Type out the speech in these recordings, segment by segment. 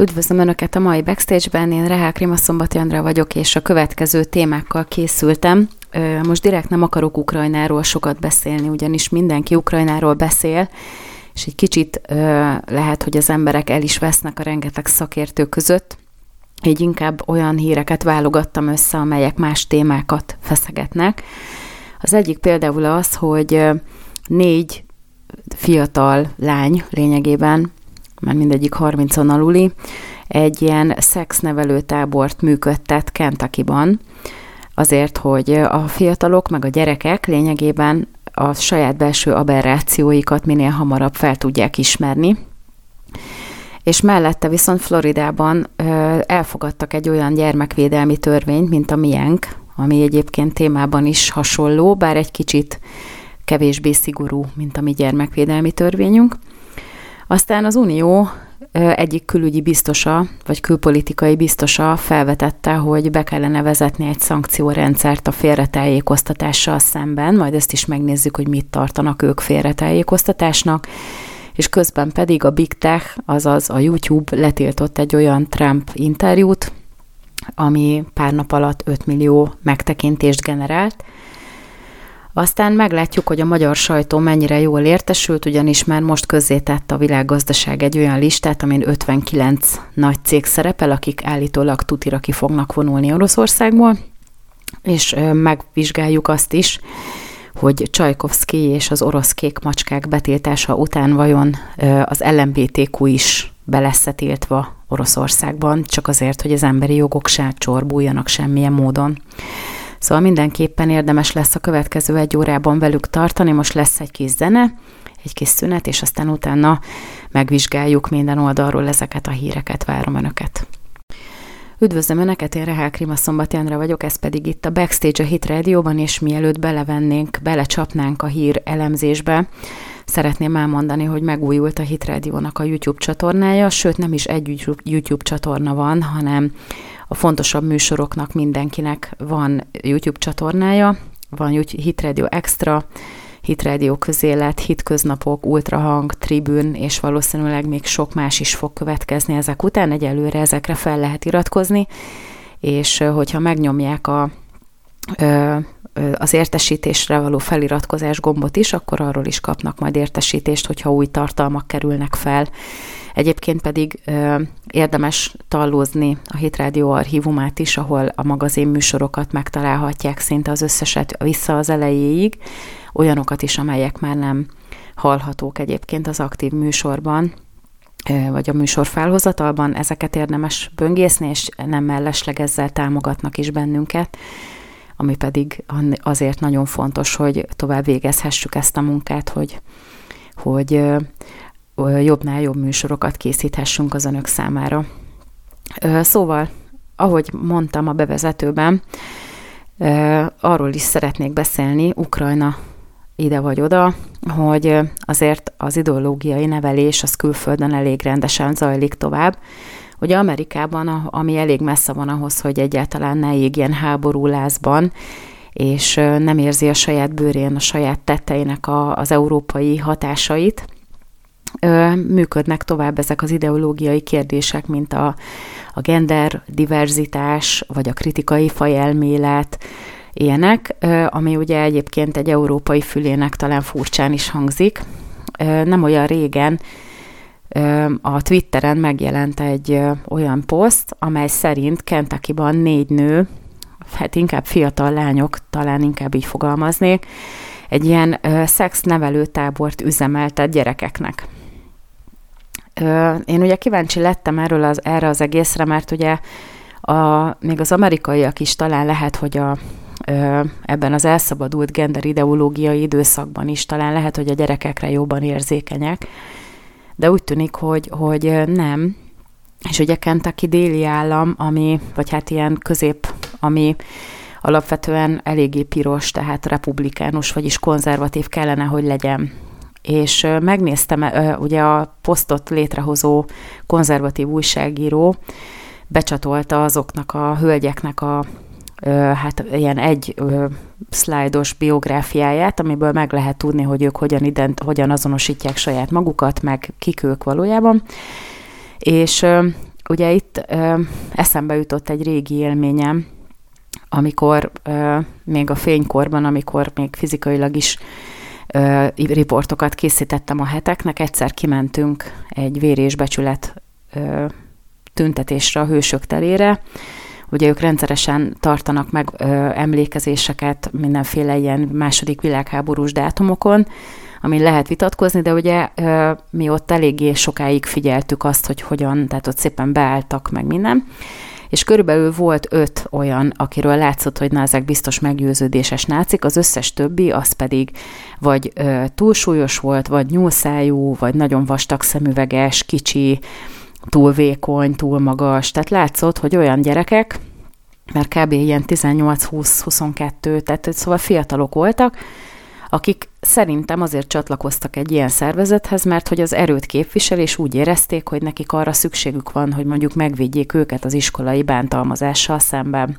Üdvözlöm Önöket a mai Backstage-ben, én Rehák Rima Szombati Andra vagyok, és a következő témákkal készültem. Most direkt nem akarok Ukrajnáról sokat beszélni, ugyanis mindenki Ukrajnáról beszél, és egy kicsit lehet, hogy az emberek el is vesznek a rengeteg szakértő között, így inkább olyan híreket válogattam össze, amelyek más témákat feszegetnek. Az egyik például az, hogy négy fiatal lány lényegében már mindegyik 30-on aluli, egy ilyen szexnevelő tábort működtet Kentucky-ban, azért, hogy a fiatalok meg a gyerekek lényegében a saját belső aberrációikat minél hamarabb fel tudják ismerni. És mellette viszont Floridában elfogadtak egy olyan gyermekvédelmi törvényt, mint a miénk, ami egyébként témában is hasonló, bár egy kicsit kevésbé szigorú, mint a mi gyermekvédelmi törvényünk. Aztán az Unió egyik külügyi biztosa, vagy külpolitikai biztosa felvetette, hogy be kellene vezetni egy szankciórendszert a félretájékoztatással szemben, majd ezt is megnézzük, hogy mit tartanak ők félretájékoztatásnak, és közben pedig a Big Tech, azaz a YouTube letiltott egy olyan Trump interjút, ami pár nap alatt 5 millió megtekintést generált, aztán meglátjuk, hogy a magyar sajtó mennyire jól értesült, ugyanis már most közzétett a világgazdaság egy olyan listát, amin 59 nagy cég szerepel, akik állítólag tutira ki fognak vonulni Oroszországból, és megvizsgáljuk azt is, hogy Csajkovszki és az orosz kék macskák betiltása után vajon az LMBTQ is be lesz tiltva Oroszországban, csak azért, hogy az emberi jogok se csorbuljanak semmilyen módon. Szóval mindenképpen érdemes lesz a következő egy órában velük tartani. Most lesz egy kis zene, egy kis szünet, és aztán utána megvizsgáljuk minden oldalról ezeket a híreket. Várom Önöket! Üdvözlöm Önöket, én Rehál Krima Szombati Andra vagyok, ez pedig itt a Backstage a Hit Radio-ban, és mielőtt belevennénk, belecsapnánk a hír elemzésbe, szeretném elmondani, hogy megújult a Hit Radio-nak a YouTube csatornája, sőt nem is egy YouTube csatorna van, hanem a fontosabb műsoroknak mindenkinek van YouTube csatornája, van Hit Radio Extra, Hit Radio közélet, Hit köznapok, Ultrahang, Tribün, és valószínűleg még sok más is fog következni ezek után. Egyelőre ezekre fel lehet iratkozni, és hogyha megnyomják a, az értesítésre való feliratkozás gombot is, akkor arról is kapnak majd értesítést, hogyha új tartalmak kerülnek fel. Egyébként pedig ö, érdemes tallózni a Hitrádió archívumát is, ahol a magazin műsorokat megtalálhatják szinte az összeset vissza az elejéig, olyanokat is, amelyek már nem hallhatók egyébként az aktív műsorban, vagy a műsor felhozatalban, ezeket érdemes böngészni, és nem mellesleg ezzel támogatnak is bennünket, ami pedig azért nagyon fontos, hogy tovább végezhessük ezt a munkát, hogy, hogy jobbnál jobb műsorokat készíthessünk az önök számára. Szóval, ahogy mondtam a bevezetőben, arról is szeretnék beszélni, Ukrajna ide vagy oda, hogy azért az ideológiai nevelés az külföldön elég rendesen zajlik tovább. Ugye Amerikában, ami elég messze van ahhoz, hogy egyáltalán ne égjen háború lázban, és nem érzi a saját bőrén, a saját tetteinek a, az európai hatásait, működnek tovább ezek az ideológiai kérdések, mint a, a gender diverzitás, vagy a kritikai fajelmélet, ilyenek, ami ugye egyébként egy európai fülének talán furcsán is hangzik. Nem olyan régen a Twitteren megjelent egy olyan poszt, amely szerint Kentucky-ban négy nő, hát inkább fiatal lányok, talán inkább így fogalmaznék, egy ilyen szexnevelő tábort üzemeltet gyerekeknek. Én ugye kíváncsi lettem erről az, erre az egészre, mert ugye a, még az amerikaiak is talán lehet, hogy a, ebben az elszabadult gender ideológiai időszakban is talán lehet, hogy a gyerekekre jobban érzékenyek, de úgy tűnik, hogy, hogy nem. És ugye Kentucky déli állam, ami, vagy hát ilyen közép, ami alapvetően eléggé piros, tehát republikánus, vagyis konzervatív kellene, hogy legyen és megnéztem, ugye a posztot létrehozó konzervatív újságíró becsatolta azoknak a hölgyeknek a hát ilyen egy szlájdos biográfiáját, amiből meg lehet tudni, hogy ők hogyan, ident, hogyan azonosítják saját magukat, meg kik ők valójában. És ugye itt eszembe jutott egy régi élményem, amikor még a fénykorban, amikor még fizikailag is ö, riportokat készítettem a heteknek, egyszer kimentünk egy vérésbecsület ö, tüntetésre a hősök terére. Ugye ők rendszeresen tartanak meg emlékezéseket mindenféle ilyen második világháborús dátumokon, ami lehet vitatkozni, de ugye mi ott eléggé sokáig figyeltük azt, hogy hogyan, tehát ott szépen beálltak meg minden és körülbelül volt öt olyan, akiről látszott, hogy na, ezek biztos meggyőződéses nácik, az összes többi, az pedig vagy ö, túlsúlyos volt, vagy nyúlszájú, vagy nagyon vastag szemüveges, kicsi, túl vékony, túl magas. Tehát látszott, hogy olyan gyerekek, mert kb. ilyen 18-20-22, tehát szóval fiatalok voltak, akik szerintem azért csatlakoztak egy ilyen szervezethez, mert hogy az erőt képvisel, és úgy érezték, hogy nekik arra szükségük van, hogy mondjuk megvédjék őket az iskolai bántalmazással szemben.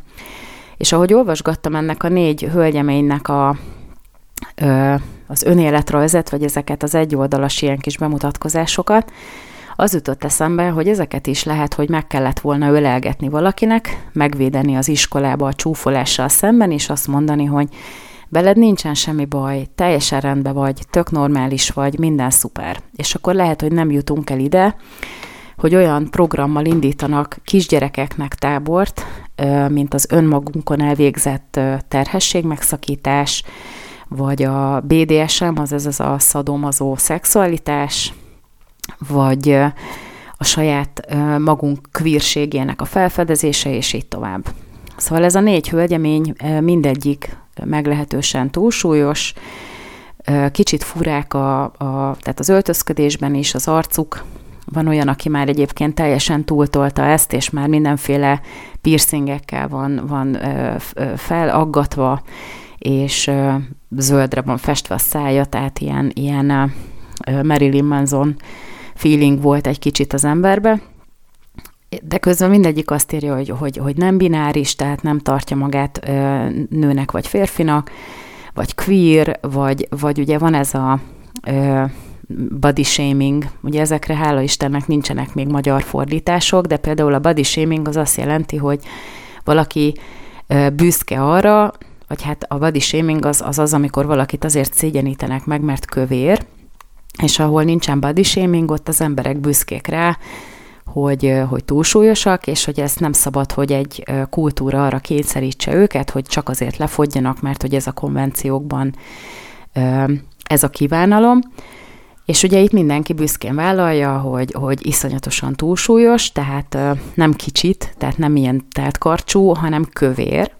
És ahogy olvasgattam ennek a négy hölgyeménynek a, az önéletrajzet, vagy ezeket az egyoldalas ilyen kis bemutatkozásokat, az jutott eszembe, hogy ezeket is lehet, hogy meg kellett volna ölelgetni valakinek, megvédeni az iskolába a csúfolással szemben, és azt mondani, hogy veled nincsen semmi baj, teljesen rendben vagy, tök normális vagy, minden szuper. És akkor lehet, hogy nem jutunk el ide, hogy olyan programmal indítanak kisgyerekeknek tábort, mint az önmagunkon elvégzett terhességmegszakítás, vagy a BDSM, az ez az a szadomazó szexualitás, vagy a saját magunk kvírségének a felfedezése, és így tovább. Szóval ez a négy hölgyemény mindegyik meglehetősen túlsúlyos, kicsit furák a, a, tehát az öltözködésben is, az arcuk, van olyan, aki már egyébként teljesen túltolta ezt, és már mindenféle piercingekkel van, van felaggatva, és zöldre van festve a szája, tehát ilyen, ilyen Marilyn Manson feeling volt egy kicsit az emberbe de közben mindegyik azt írja, hogy, hogy, hogy nem bináris, tehát nem tartja magát nőnek vagy férfinak, vagy queer, vagy, vagy ugye van ez a body shaming, ugye ezekre hála Istennek nincsenek még magyar fordítások, de például a body shaming az azt jelenti, hogy valaki büszke arra, vagy hát a body shaming az, az az, amikor valakit azért szégyenítenek meg, mert kövér, és ahol nincsen body shaming, ott az emberek büszkék rá, hogy, hogy túlsúlyosak, és hogy ezt nem szabad, hogy egy kultúra arra kényszerítse őket, hogy csak azért lefogjanak, mert hogy ez a konvenciókban ez a kívánalom. És ugye itt mindenki büszkén vállalja, hogy, hogy iszonyatosan túlsúlyos, tehát nem kicsit, tehát nem ilyen teltkarcsú, hanem kövér,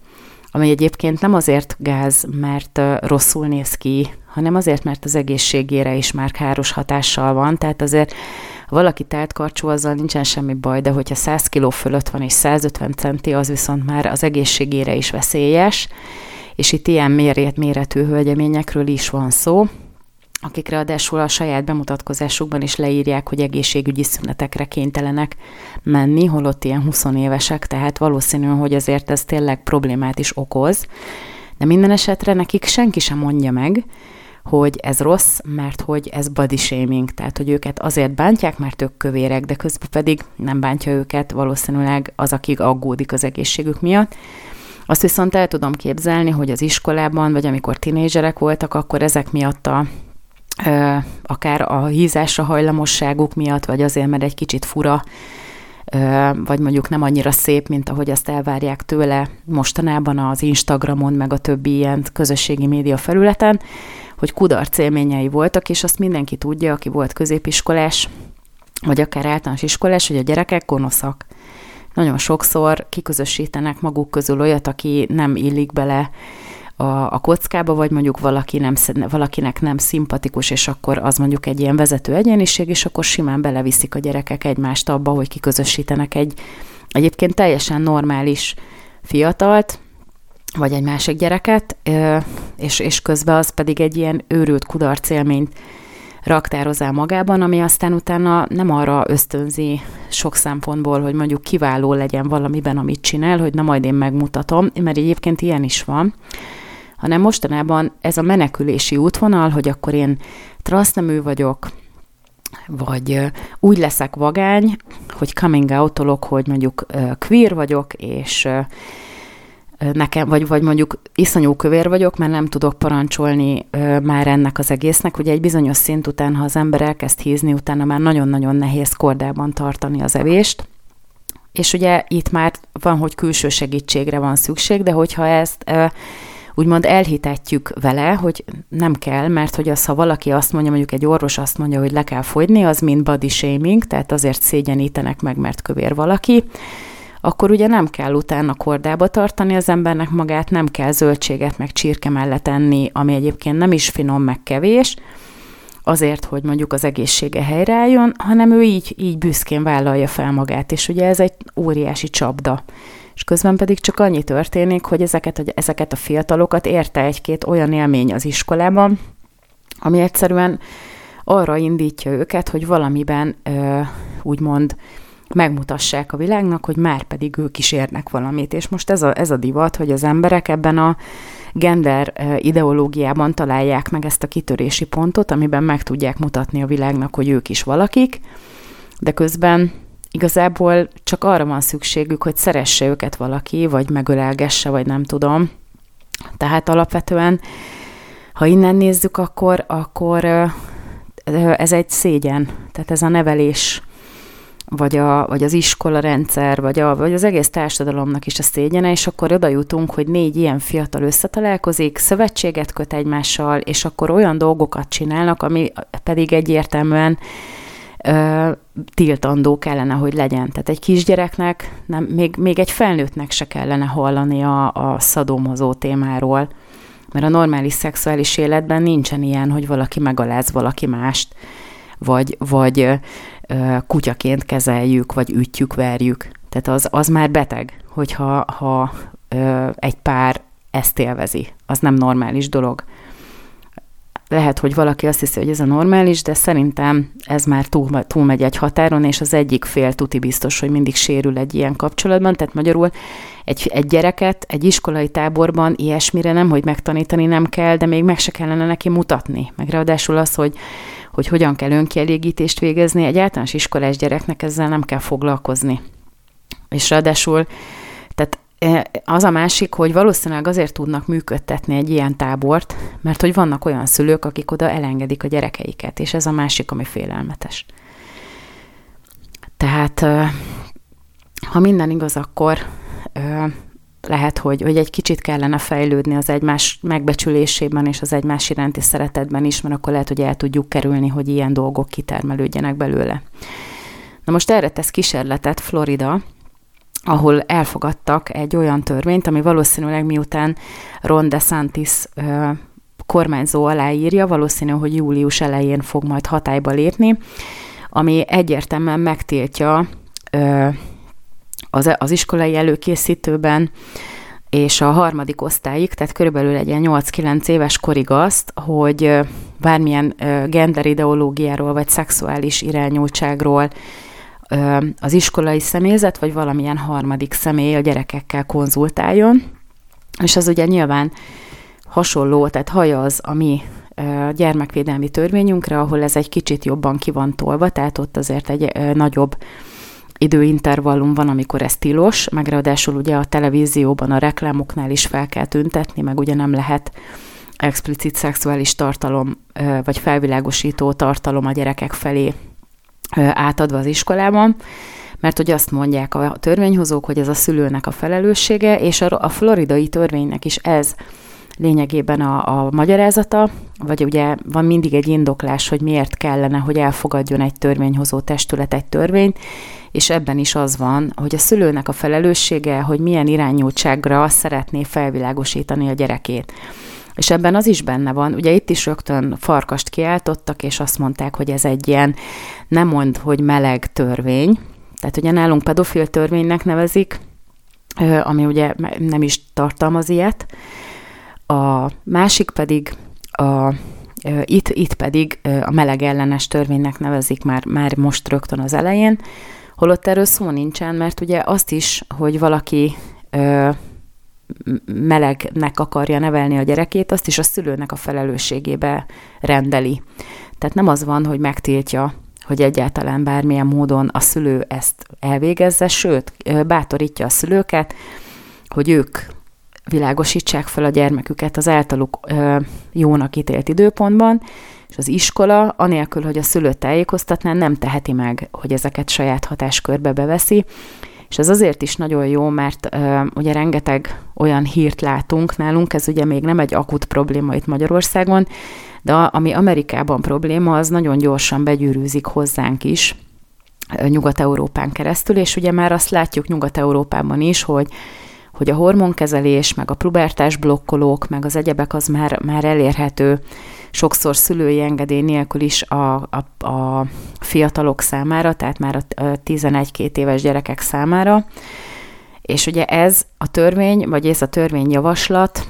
ami egyébként nem azért gáz, mert rosszul néz ki, hanem azért, mert az egészségére is már káros hatással van, tehát azért valaki karcsú, azzal nincsen semmi baj, de hogyha 100 kg fölött van és 150 centi, az viszont már az egészségére is veszélyes, és itt ilyen mérét méretű hölgyeményekről is van szó, akik ráadásul a saját bemutatkozásukban is leírják, hogy egészségügyi szünetekre kénytelenek menni, holott ilyen 20 évesek, tehát valószínű, hogy azért ez tényleg problémát is okoz. De minden esetre nekik senki sem mondja meg, hogy ez rossz, mert hogy ez body shaming, tehát hogy őket azért bántják, mert ők kövérek, de közben pedig nem bántja őket valószínűleg az, akik aggódik az egészségük miatt. Azt viszont el tudom képzelni, hogy az iskolában, vagy amikor tinédzserek voltak, akkor ezek miatt a akár a hízásra hajlamosságuk miatt, vagy azért, mert egy kicsit fura, vagy mondjuk nem annyira szép, mint ahogy azt elvárják tőle mostanában az Instagramon, meg a többi ilyen közösségi média felületen, hogy kudarc élményei voltak, és azt mindenki tudja, aki volt középiskolás, vagy akár általános iskolás, hogy a gyerekek gonoszak. Nagyon sokszor kiközösítenek maguk közül olyat, aki nem illik bele a, a kockába, vagy mondjuk valaki nem, valakinek nem szimpatikus, és akkor az mondjuk egy ilyen vezető egyeniség, és akkor simán beleviszik a gyerekek egymást abba, hogy kiközösítenek egy egyébként teljesen normális fiatalt, vagy egy másik gyereket, és, és közben az pedig egy ilyen őrült kudarc élményt raktározál magában, ami aztán utána nem arra ösztönzi sok szempontból, hogy mondjuk kiváló legyen valamiben, amit csinál, hogy na majd én megmutatom, mert egyébként ilyen is van, hanem mostanában ez a menekülési útvonal, hogy akkor én transznemű vagyok, vagy úgy leszek vagány, hogy coming out hogy mondjuk queer vagyok, és nekem, vagy, vagy mondjuk iszonyú kövér vagyok, mert nem tudok parancsolni ö, már ennek az egésznek. Ugye egy bizonyos szint után, ha az ember elkezd hízni, utána már nagyon-nagyon nehéz kordában tartani az evést. És ugye itt már van, hogy külső segítségre van szükség, de hogyha ezt ö, úgymond elhitetjük vele, hogy nem kell, mert hogy az, ha valaki azt mondja, mondjuk egy orvos azt mondja, hogy le kell fogyni, az mind body shaming, tehát azért szégyenítenek meg, mert kövér valaki, akkor ugye nem kell utána kordába tartani az embernek magát, nem kell zöldséget meg csirke mellett enni, ami egyébként nem is finom, meg kevés, azért, hogy mondjuk az egészsége helyreálljon, hanem ő így, így büszkén vállalja fel magát, és ugye ez egy óriási csapda. És közben pedig csak annyi történik, hogy ezeket, hogy ezeket a fiatalokat érte egy-két olyan élmény az iskolában, ami egyszerűen arra indítja őket, hogy valamiben ö, úgymond megmutassák a világnak, hogy már pedig ők is érnek valamit. És most ez a, ez a divat, hogy az emberek ebben a gender ideológiában találják meg ezt a kitörési pontot, amiben meg tudják mutatni a világnak, hogy ők is valakik, de közben igazából csak arra van szükségük, hogy szeresse őket valaki, vagy megölelgesse, vagy nem tudom. Tehát alapvetően, ha innen nézzük, akkor, akkor ez egy szégyen. Tehát ez a nevelés vagy, a, vagy az iskola rendszer, vagy, a, vagy az egész társadalomnak is a szégyene, és akkor oda jutunk, hogy négy ilyen fiatal összetalálkozik, szövetséget köt egymással, és akkor olyan dolgokat csinálnak, ami pedig egyértelműen ö, tiltandó kellene, hogy legyen. Tehát egy kisgyereknek, nem, még, még egy felnőttnek se kellene hallani a, a szadomhozó témáról, mert a normális szexuális életben nincsen ilyen, hogy valaki megaláz valaki mást, vagy, vagy kutyaként kezeljük, vagy ütjük, verjük. Tehát az, az már beteg, hogyha ha, egy pár ezt élvezi. Az nem normális dolog. Lehet, hogy valaki azt hiszi, hogy ez a normális, de szerintem ez már túl, túlmegy egy határon, és az egyik fél tuti biztos, hogy mindig sérül egy ilyen kapcsolatban. Tehát magyarul egy, egy gyereket egy iskolai táborban ilyesmire nem, hogy megtanítani nem kell, de még meg se kellene neki mutatni. Meg ráadásul az, hogy hogy hogyan kell önkielégítést végezni, egy általános iskolás gyereknek ezzel nem kell foglalkozni. És ráadásul, tehát e, az a másik, hogy valószínűleg azért tudnak működtetni egy ilyen tábort, mert hogy vannak olyan szülők, akik oda elengedik a gyerekeiket, és ez a másik, ami félelmetes. Tehát, ha minden igaz, akkor lehet, hogy, hogy egy kicsit kellene fejlődni az egymás megbecsülésében és az egymás iránti szeretetben is, mert akkor lehet, hogy el tudjuk kerülni, hogy ilyen dolgok kitermelődjenek belőle. Na most erre tesz kísérletet Florida, ahol elfogadtak egy olyan törvényt, ami valószínűleg miután Ron DeSantis ö, kormányzó aláírja, valószínű, hogy július elején fog majd hatályba lépni, ami egyértelműen megtiltja ö, az, az iskolai előkészítőben, és a harmadik osztályig, tehát körülbelül egy ilyen 8-9 éves korig azt, hogy bármilyen gender ideológiáról vagy szexuális irányultságról az iskolai személyzet, vagy valamilyen harmadik személy a gyerekekkel konzultáljon. És az ugye nyilván hasonló, tehát haja az a mi gyermekvédelmi törvényünkre, ahol ez egy kicsit jobban ki van tolva, tehát ott azért egy nagyobb időintervallum van, amikor ez tilos, meg ráadásul ugye a televízióban, a reklámoknál is fel kell tüntetni, meg ugye nem lehet explicit szexuális tartalom, vagy felvilágosító tartalom a gyerekek felé átadva az iskolában, mert hogy azt mondják a törvényhozók, hogy ez a szülőnek a felelőssége, és a, a floridai törvénynek is ez lényegében a, a magyarázata, vagy ugye van mindig egy indoklás, hogy miért kellene, hogy elfogadjon egy törvényhozó testület egy törvényt, és ebben is az van, hogy a szülőnek a felelőssége, hogy milyen irányultságra szeretné felvilágosítani a gyerekét. És ebben az is benne van, ugye itt is rögtön farkast kiáltottak, és azt mondták, hogy ez egy ilyen, nem mond, hogy meleg törvény, tehát ugye nálunk pedofil törvénynek nevezik, ami ugye nem is tartalmaz ilyet. A másik pedig a itt, itt pedig a meleg ellenes törvénynek nevezik már, már most rögtön az elején, Holott erről szó nincsen, mert ugye azt is, hogy valaki ö, melegnek akarja nevelni a gyerekét, azt is a szülőnek a felelősségébe rendeli. Tehát nem az van, hogy megtiltja, hogy egyáltalán bármilyen módon a szülő ezt elvégezze, sőt, bátorítja a szülőket, hogy ők világosítsák fel a gyermeküket az általuk ö, jónak ítélt időpontban, és az iskola, anélkül, hogy a szülőt tájékoztatná, nem teheti meg, hogy ezeket saját hatáskörbe beveszi, és ez azért is nagyon jó, mert ö, ugye rengeteg olyan hírt látunk nálunk, ez ugye még nem egy akut probléma itt Magyarországon, de ami Amerikában probléma, az nagyon gyorsan begyűrűzik hozzánk is, Nyugat-Európán keresztül, és ugye már azt látjuk Nyugat-Európában is, hogy hogy a hormonkezelés, meg a pubertás blokkolók, meg az egyebek az már, már elérhető sokszor szülői engedély nélkül is a, a, a fiatalok számára, tehát már a 11-2 éves gyerekek számára. És ugye ez a törvény, vagy ez a törvényjavaslat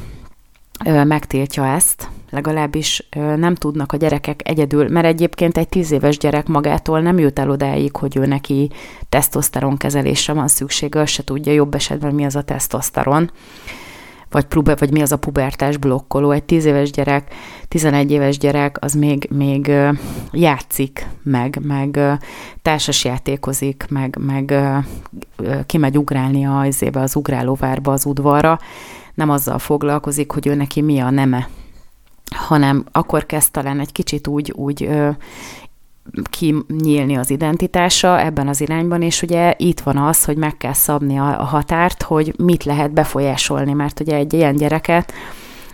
megtiltja ezt, legalábbis nem tudnak a gyerekek egyedül, mert egyébként egy tíz éves gyerek magától nem jut el odáig, hogy ő neki tesztoszteron kezelésre van szüksége, ő se tudja jobb esetben mi az a tesztoszteron, vagy, prube, vagy mi az a pubertás blokkoló. Egy tíz éves gyerek, 11 éves gyerek, az még, még játszik, meg, meg társas játékozik, meg, meg kimegy ugrálni az, az ugrálóvárba, az udvarra, nem azzal foglalkozik, hogy ő neki mi a neme, hanem akkor kezd talán egy kicsit úgy, úgy kinyílni az identitása ebben az irányban, és ugye itt van az, hogy meg kell szabni a, határt, hogy mit lehet befolyásolni, mert ugye egy ilyen gyereket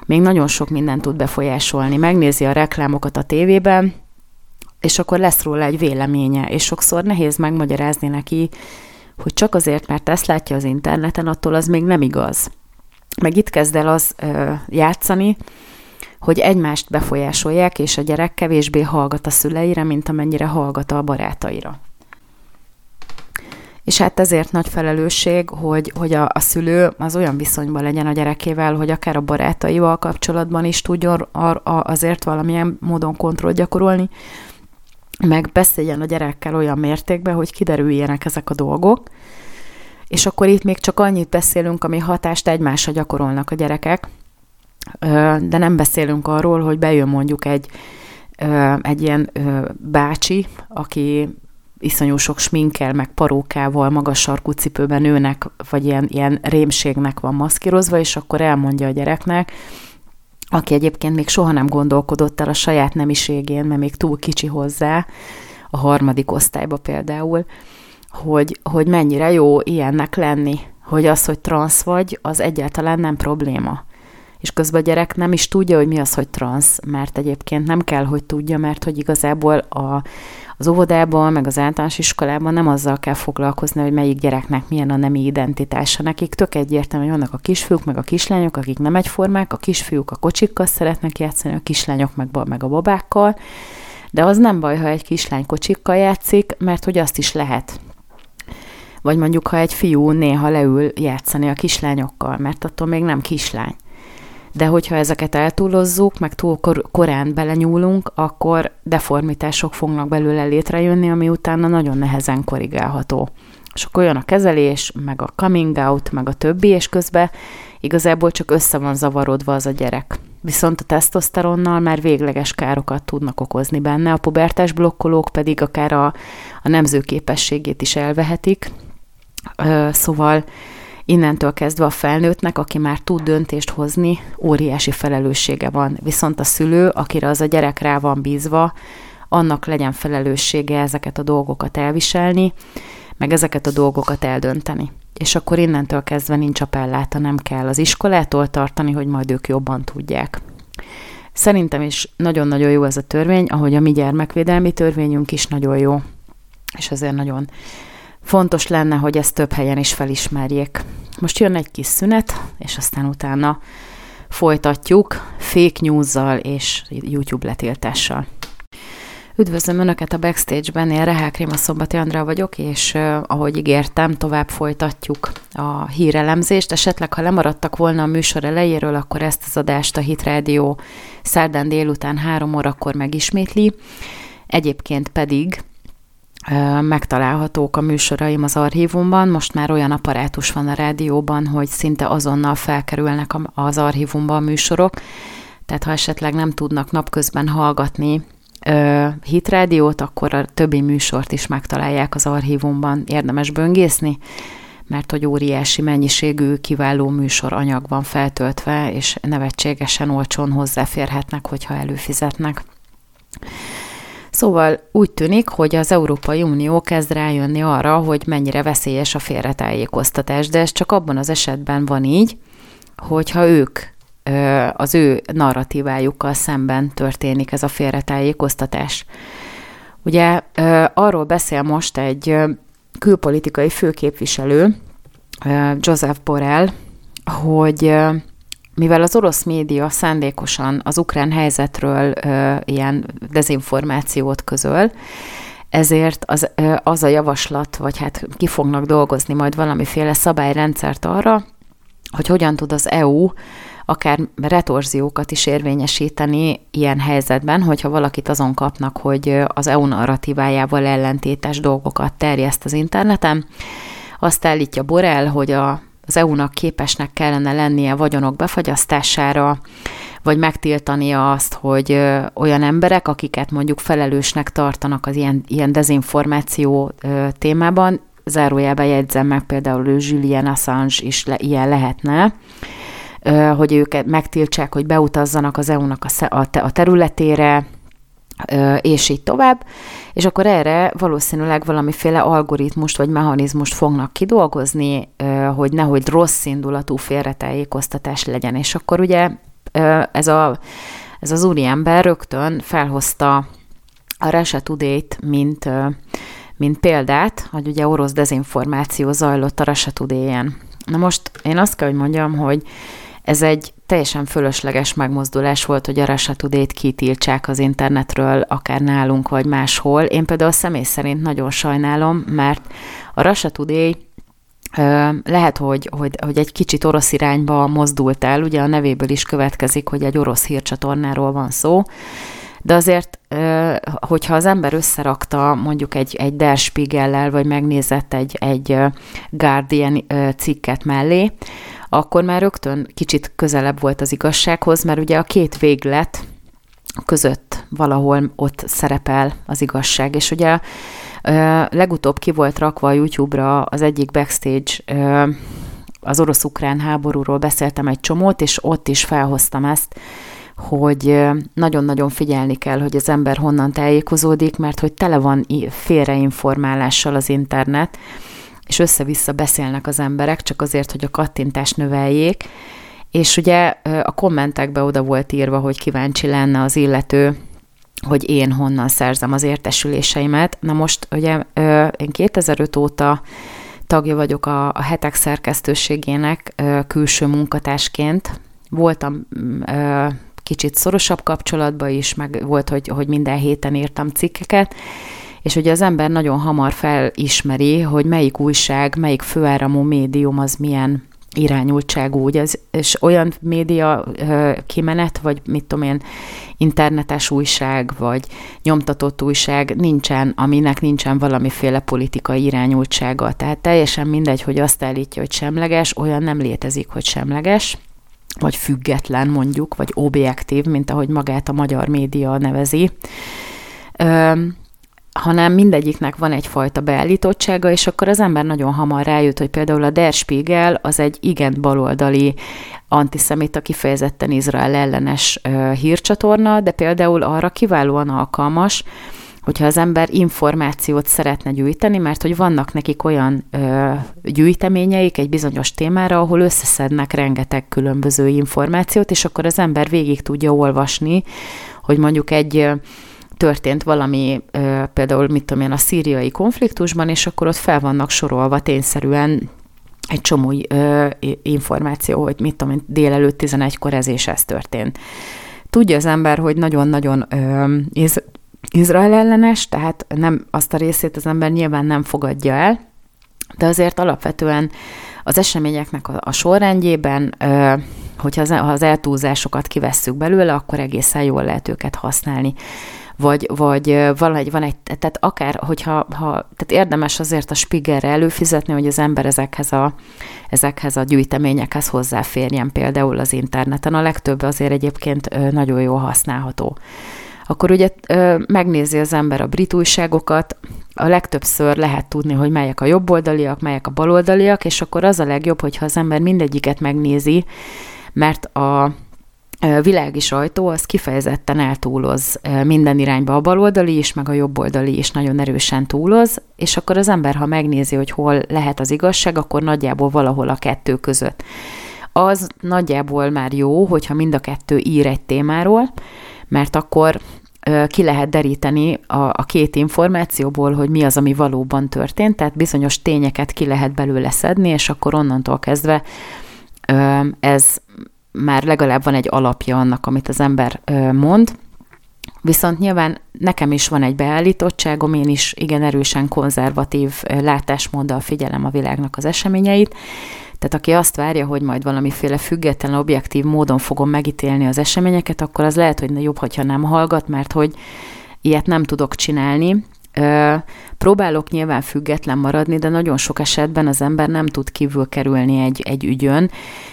még nagyon sok mindent tud befolyásolni. Megnézi a reklámokat a tévében, és akkor lesz róla egy véleménye, és sokszor nehéz megmagyarázni neki, hogy csak azért, mert ezt látja az interneten, attól az még nem igaz. Meg itt kezd el az ö, játszani, hogy egymást befolyásolják, és a gyerek kevésbé hallgat a szüleire, mint amennyire hallgat a barátaira. És hát ezért nagy felelősség, hogy, hogy a, a szülő az olyan viszonyban legyen a gyerekével, hogy akár a barátaival kapcsolatban is tudjon ar, azért valamilyen módon kontroll gyakorolni, meg beszéljen a gyerekkel olyan mértékben, hogy kiderüljenek ezek a dolgok, és akkor itt még csak annyit beszélünk, ami hatást egymásra gyakorolnak a gyerekek, de nem beszélünk arról, hogy bejön mondjuk egy, egy ilyen bácsi, aki iszonyú sok sminkel, meg parókával, magas sarkú cipőben nőnek, vagy ilyen, ilyen rémségnek van maszkírozva, és akkor elmondja a gyereknek, aki egyébként még soha nem gondolkodott el a saját nemiségén, mert még túl kicsi hozzá, a harmadik osztályba például, hogy, hogy mennyire jó ilyennek lenni, hogy az, hogy transz vagy, az egyáltalán nem probléma és közben a gyerek nem is tudja, hogy mi az, hogy transz, mert egyébként nem kell, hogy tudja, mert hogy igazából a, az óvodában, meg az általános iskolában nem azzal kell foglalkozni, hogy melyik gyereknek milyen a nemi identitása. Nekik tök egyértelmű, hogy vannak a kisfiúk, meg a kislányok, akik nem egyformák, a kisfiúk a kocsikkal szeretnek játszani, a kislányok meg, meg a babákkal, de az nem baj, ha egy kislány kocsikkal játszik, mert hogy azt is lehet. Vagy mondjuk, ha egy fiú néha leül játszani a kislányokkal, mert attól még nem kislány de hogyha ezeket eltúlozzuk, meg túl kor- korán belenyúlunk, akkor deformitások fognak belőle létrejönni, ami utána nagyon nehezen korrigálható. És akkor olyan a kezelés, meg a coming out, meg a többi, és közben igazából csak össze van zavarodva az a gyerek. Viszont a tesztoszteronnal már végleges károkat tudnak okozni benne, a pubertás blokkolók pedig akár a, a nemzőképességét is elvehetik. Szóval Innentől kezdve a felnőttnek, aki már tud döntést hozni, óriási felelőssége van. Viszont a szülő, akire az a gyerek rá van bízva, annak legyen felelőssége ezeket a dolgokat elviselni, meg ezeket a dolgokat eldönteni. És akkor innentől kezdve nincs appelláta, nem kell az iskolától tartani, hogy majd ők jobban tudják. Szerintem is nagyon-nagyon jó ez a törvény, ahogy a mi gyermekvédelmi törvényünk is nagyon jó, és ezért nagyon fontos lenne, hogy ezt több helyen is felismerjék. Most jön egy kis szünet, és aztán utána folytatjuk fake news és YouTube letiltással. Üdvözlöm Önöket a Backstage-ben, én Rehák Réma Szombati Andrá vagyok, és uh, ahogy ígértem, tovább folytatjuk a hírelemzést. Esetleg, ha lemaradtak volna a műsor elejéről, akkor ezt az adást a Hit Radio szerdán délután három órakor megismétli. Egyébként pedig megtalálhatók a műsoraim az archívumban. Most már olyan apparátus van a rádióban, hogy szinte azonnal felkerülnek az archívumban a műsorok. Tehát ha esetleg nem tudnak napközben hallgatni hitrádiót, akkor a többi műsort is megtalálják az archívumban. Érdemes böngészni, mert hogy óriási mennyiségű kiváló műsor anyag van feltöltve, és nevetségesen olcsón hozzáférhetnek, hogyha előfizetnek. Szóval úgy tűnik, hogy az Európai Unió kezd rájönni arra, hogy mennyire veszélyes a félretájékoztatás, de ez csak abban az esetben van így, hogyha ők az ő narratívájukkal szemben történik ez a félretájékoztatás. Ugye arról beszél most egy külpolitikai főképviselő, Joseph Borrell, hogy mivel az orosz média szándékosan az ukrán helyzetről ilyen dezinformációt közöl, ezért az, az a javaslat, vagy hát ki fognak dolgozni majd valamiféle szabályrendszert arra, hogy hogyan tud az EU akár retorziókat is érvényesíteni ilyen helyzetben, hogyha valakit azon kapnak, hogy az EU narratívájával ellentétes dolgokat terjeszt az interneten. Azt állítja Borel, hogy a, az EU-nak képesnek kellene lennie vagyonok befagyasztására, vagy megtiltania azt, hogy olyan emberek, akiket mondjuk felelősnek tartanak az ilyen, ilyen dezinformáció témában, zárójelben jegyzem meg például Julian Assange is le, ilyen lehetne, hogy őket megtiltsák, hogy beutazzanak az EU-nak a, a területére, és így tovább, és akkor erre valószínűleg valamiféle algoritmust vagy mechanizmust fognak kidolgozni, hogy nehogy rossz indulatú félretájékoztatás legyen. És akkor ugye ez, a, ez az úriember rögtön felhozta a Russia Today-t, mint, mint példát, hogy ugye orosz dezinformáció zajlott a Russia Today-en. Na most én azt kell, hogy mondjam, hogy ez egy teljesen fölösleges megmozdulás volt, hogy a Russia Today-t kitiltsák az internetről, akár nálunk, vagy máshol. Én például személy szerint nagyon sajnálom, mert a Russia Today lehet, hogy, hogy, hogy egy kicsit orosz irányba mozdult el, ugye a nevéből is következik, hogy egy orosz hírcsatornáról van szó, de azért, hogyha az ember összerakta mondjuk egy, egy Der Spiegel-lel, vagy megnézett egy, egy Guardian cikket mellé, akkor már rögtön kicsit közelebb volt az igazsághoz, mert ugye a két véglet között valahol ott szerepel az igazság, és ugye legutóbb ki volt rakva a YouTube-ra az egyik backstage az orosz-ukrán háborúról beszéltem egy csomót, és ott is felhoztam ezt, hogy nagyon-nagyon figyelni kell, hogy az ember honnan tájékozódik, mert hogy tele van félreinformálással az internet, és össze-vissza beszélnek az emberek, csak azért, hogy a kattintást növeljék, és ugye a kommentekbe oda volt írva, hogy kíváncsi lenne az illető, hogy én honnan szerzem az értesüléseimet. Na most ugye én 2005 óta tagja vagyok a, a hetek szerkesztőségének külső munkatársként. Voltam kicsit szorosabb kapcsolatban is, meg volt, hogy, hogy minden héten írtam cikkeket, és ugye az ember nagyon hamar felismeri, hogy melyik újság, melyik főáramú médium az milyen irányultságú, ugye, és olyan média kimenet, vagy mit tudom én, internetes újság, vagy nyomtatott újság nincsen, aminek nincsen valamiféle politikai irányultsága. Tehát teljesen mindegy, hogy azt állítja, hogy semleges, olyan nem létezik, hogy semleges, vagy független mondjuk, vagy objektív, mint ahogy magát a magyar média nevezi hanem mindegyiknek van egyfajta beállítottsága, és akkor az ember nagyon hamar rájut, hogy például a Der Spiegel az egy igen baloldali antiszemita kifejezetten Izrael ellenes hírcsatorna, de például arra kiválóan alkalmas, hogyha az ember információt szeretne gyűjteni, mert hogy vannak nekik olyan ö, gyűjteményeik egy bizonyos témára, ahol összeszednek rengeteg különböző információt, és akkor az ember végig tudja olvasni, hogy mondjuk egy történt valami, például mit tudom én, a szíriai konfliktusban, és akkor ott fel vannak sorolva tényszerűen egy csomó információ, hogy mit tudom én, délelőtt 11-kor ez és ez történt. Tudja az ember, hogy nagyon-nagyon iz, Izrael ellenes, tehát nem azt a részét az ember nyilván nem fogadja el, de azért alapvetően az eseményeknek a, a sorrendjében, ö, hogyha az, ha az eltúlzásokat kivesszük belőle, akkor egészen jól lehet őket használni vagy, vagy valahogy van egy, tehát akár, hogyha ha, tehát érdemes azért a Spiegelre előfizetni, hogy az ember ezekhez a, ezekhez a gyűjteményekhez hozzáférjen például az interneten. A legtöbb azért egyébként nagyon jól használható. akkor ugye megnézi az ember a brit újságokat, a legtöbbször lehet tudni, hogy melyek a jobboldaliak, melyek a baloldaliak, és akkor az a legjobb, hogyha az ember mindegyiket megnézi, mert a világi sajtó az kifejezetten eltúloz minden irányba a baloldali is, meg a jobboldali is nagyon erősen túloz, és akkor az ember, ha megnézi, hogy hol lehet az igazság, akkor nagyjából valahol a kettő között. Az nagyjából már jó, hogyha mind a kettő ír egy témáról, mert akkor ki lehet deríteni a, a két információból, hogy mi az, ami valóban történt, tehát bizonyos tényeket ki lehet belőle szedni, és akkor onnantól kezdve ez már legalább van egy alapja annak, amit az ember mond, Viszont nyilván nekem is van egy beállítottságom, én is igen erősen konzervatív látásmóddal figyelem a világnak az eseményeit, tehát aki azt várja, hogy majd valamiféle független, objektív módon fogom megítélni az eseményeket, akkor az lehet, hogy jobb, hogyha nem hallgat, mert hogy ilyet nem tudok csinálni, Próbálok nyilván független maradni, de nagyon sok esetben az ember nem tud kívül kerülni egy, egy ügyön,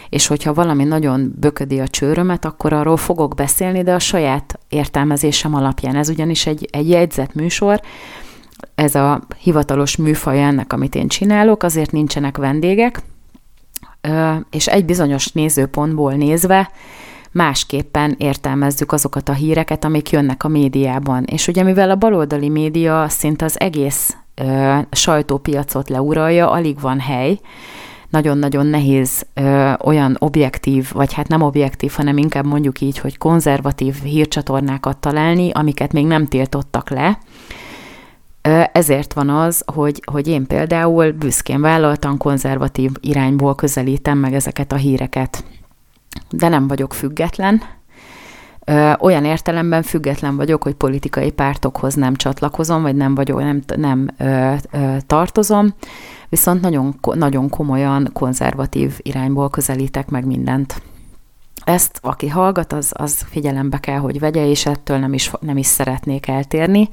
és hogyha valami nagyon böködi a csőrömet, akkor arról fogok beszélni, de a saját értelmezésem alapján. Ez ugyanis egy, egy jegyzett műsor, ez a hivatalos műfaj ennek, amit én csinálok, azért nincsenek vendégek, és egy bizonyos nézőpontból nézve másképpen értelmezzük azokat a híreket, amik jönnek a médiában. És ugye mivel a baloldali média szinte az egész ö, sajtópiacot leuralja, alig van hely, nagyon-nagyon nehéz ö, olyan objektív, vagy hát nem objektív, hanem inkább mondjuk így, hogy konzervatív hírcsatornákat találni, amiket még nem tiltottak le. Ezért van az, hogy, hogy én például büszkén vállaltan konzervatív irányból közelítem meg ezeket a híreket de nem vagyok független. Olyan értelemben független vagyok, hogy politikai pártokhoz nem csatlakozom, vagy nem vagyok, nem, nem ö, ö, tartozom, viszont nagyon, nagyon komolyan konzervatív irányból közelítek meg mindent. Ezt, aki hallgat, az, az figyelembe kell, hogy vegye, és ettől nem is, nem is szeretnék eltérni.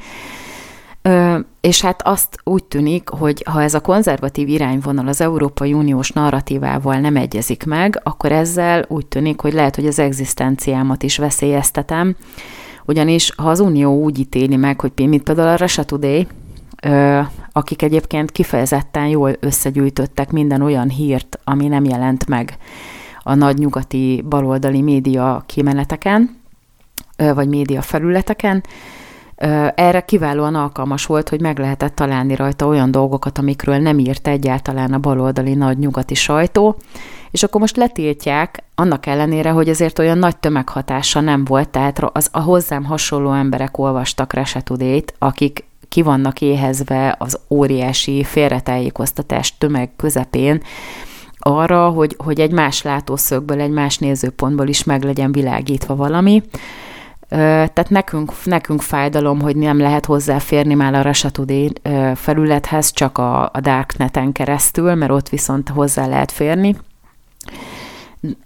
Ö, és hát azt úgy tűnik, hogy ha ez a konzervatív irányvonal az Európai Uniós narratívával nem egyezik meg, akkor ezzel úgy tűnik, hogy lehet, hogy az egzisztenciámat is veszélyeztetem, ugyanis ha az Unió úgy ítéli meg, hogy mint például a Russia Today, akik egyébként kifejezetten jól összegyűjtöttek minden olyan hírt, ami nem jelent meg a nagy nyugati baloldali média kimeneteken, vagy média felületeken, erre kiválóan alkalmas volt, hogy meg lehetett találni rajta olyan dolgokat, amikről nem írt egyáltalán a baloldali nagy nyugati sajtó, és akkor most letiltják, annak ellenére, hogy azért olyan nagy tömeghatása nem volt, tehát az a hozzám hasonló emberek olvastak Resetudét, akik ki vannak éhezve az óriási félretájékoztatás tömeg közepén, arra, hogy, hogy egy más látószögből, egy más nézőpontból is meg legyen világítva valami. Tehát nekünk, nekünk fájdalom, hogy nem lehet hozzáférni már a Today felülethez, csak a, a Darkneten keresztül, mert ott viszont hozzá lehet férni.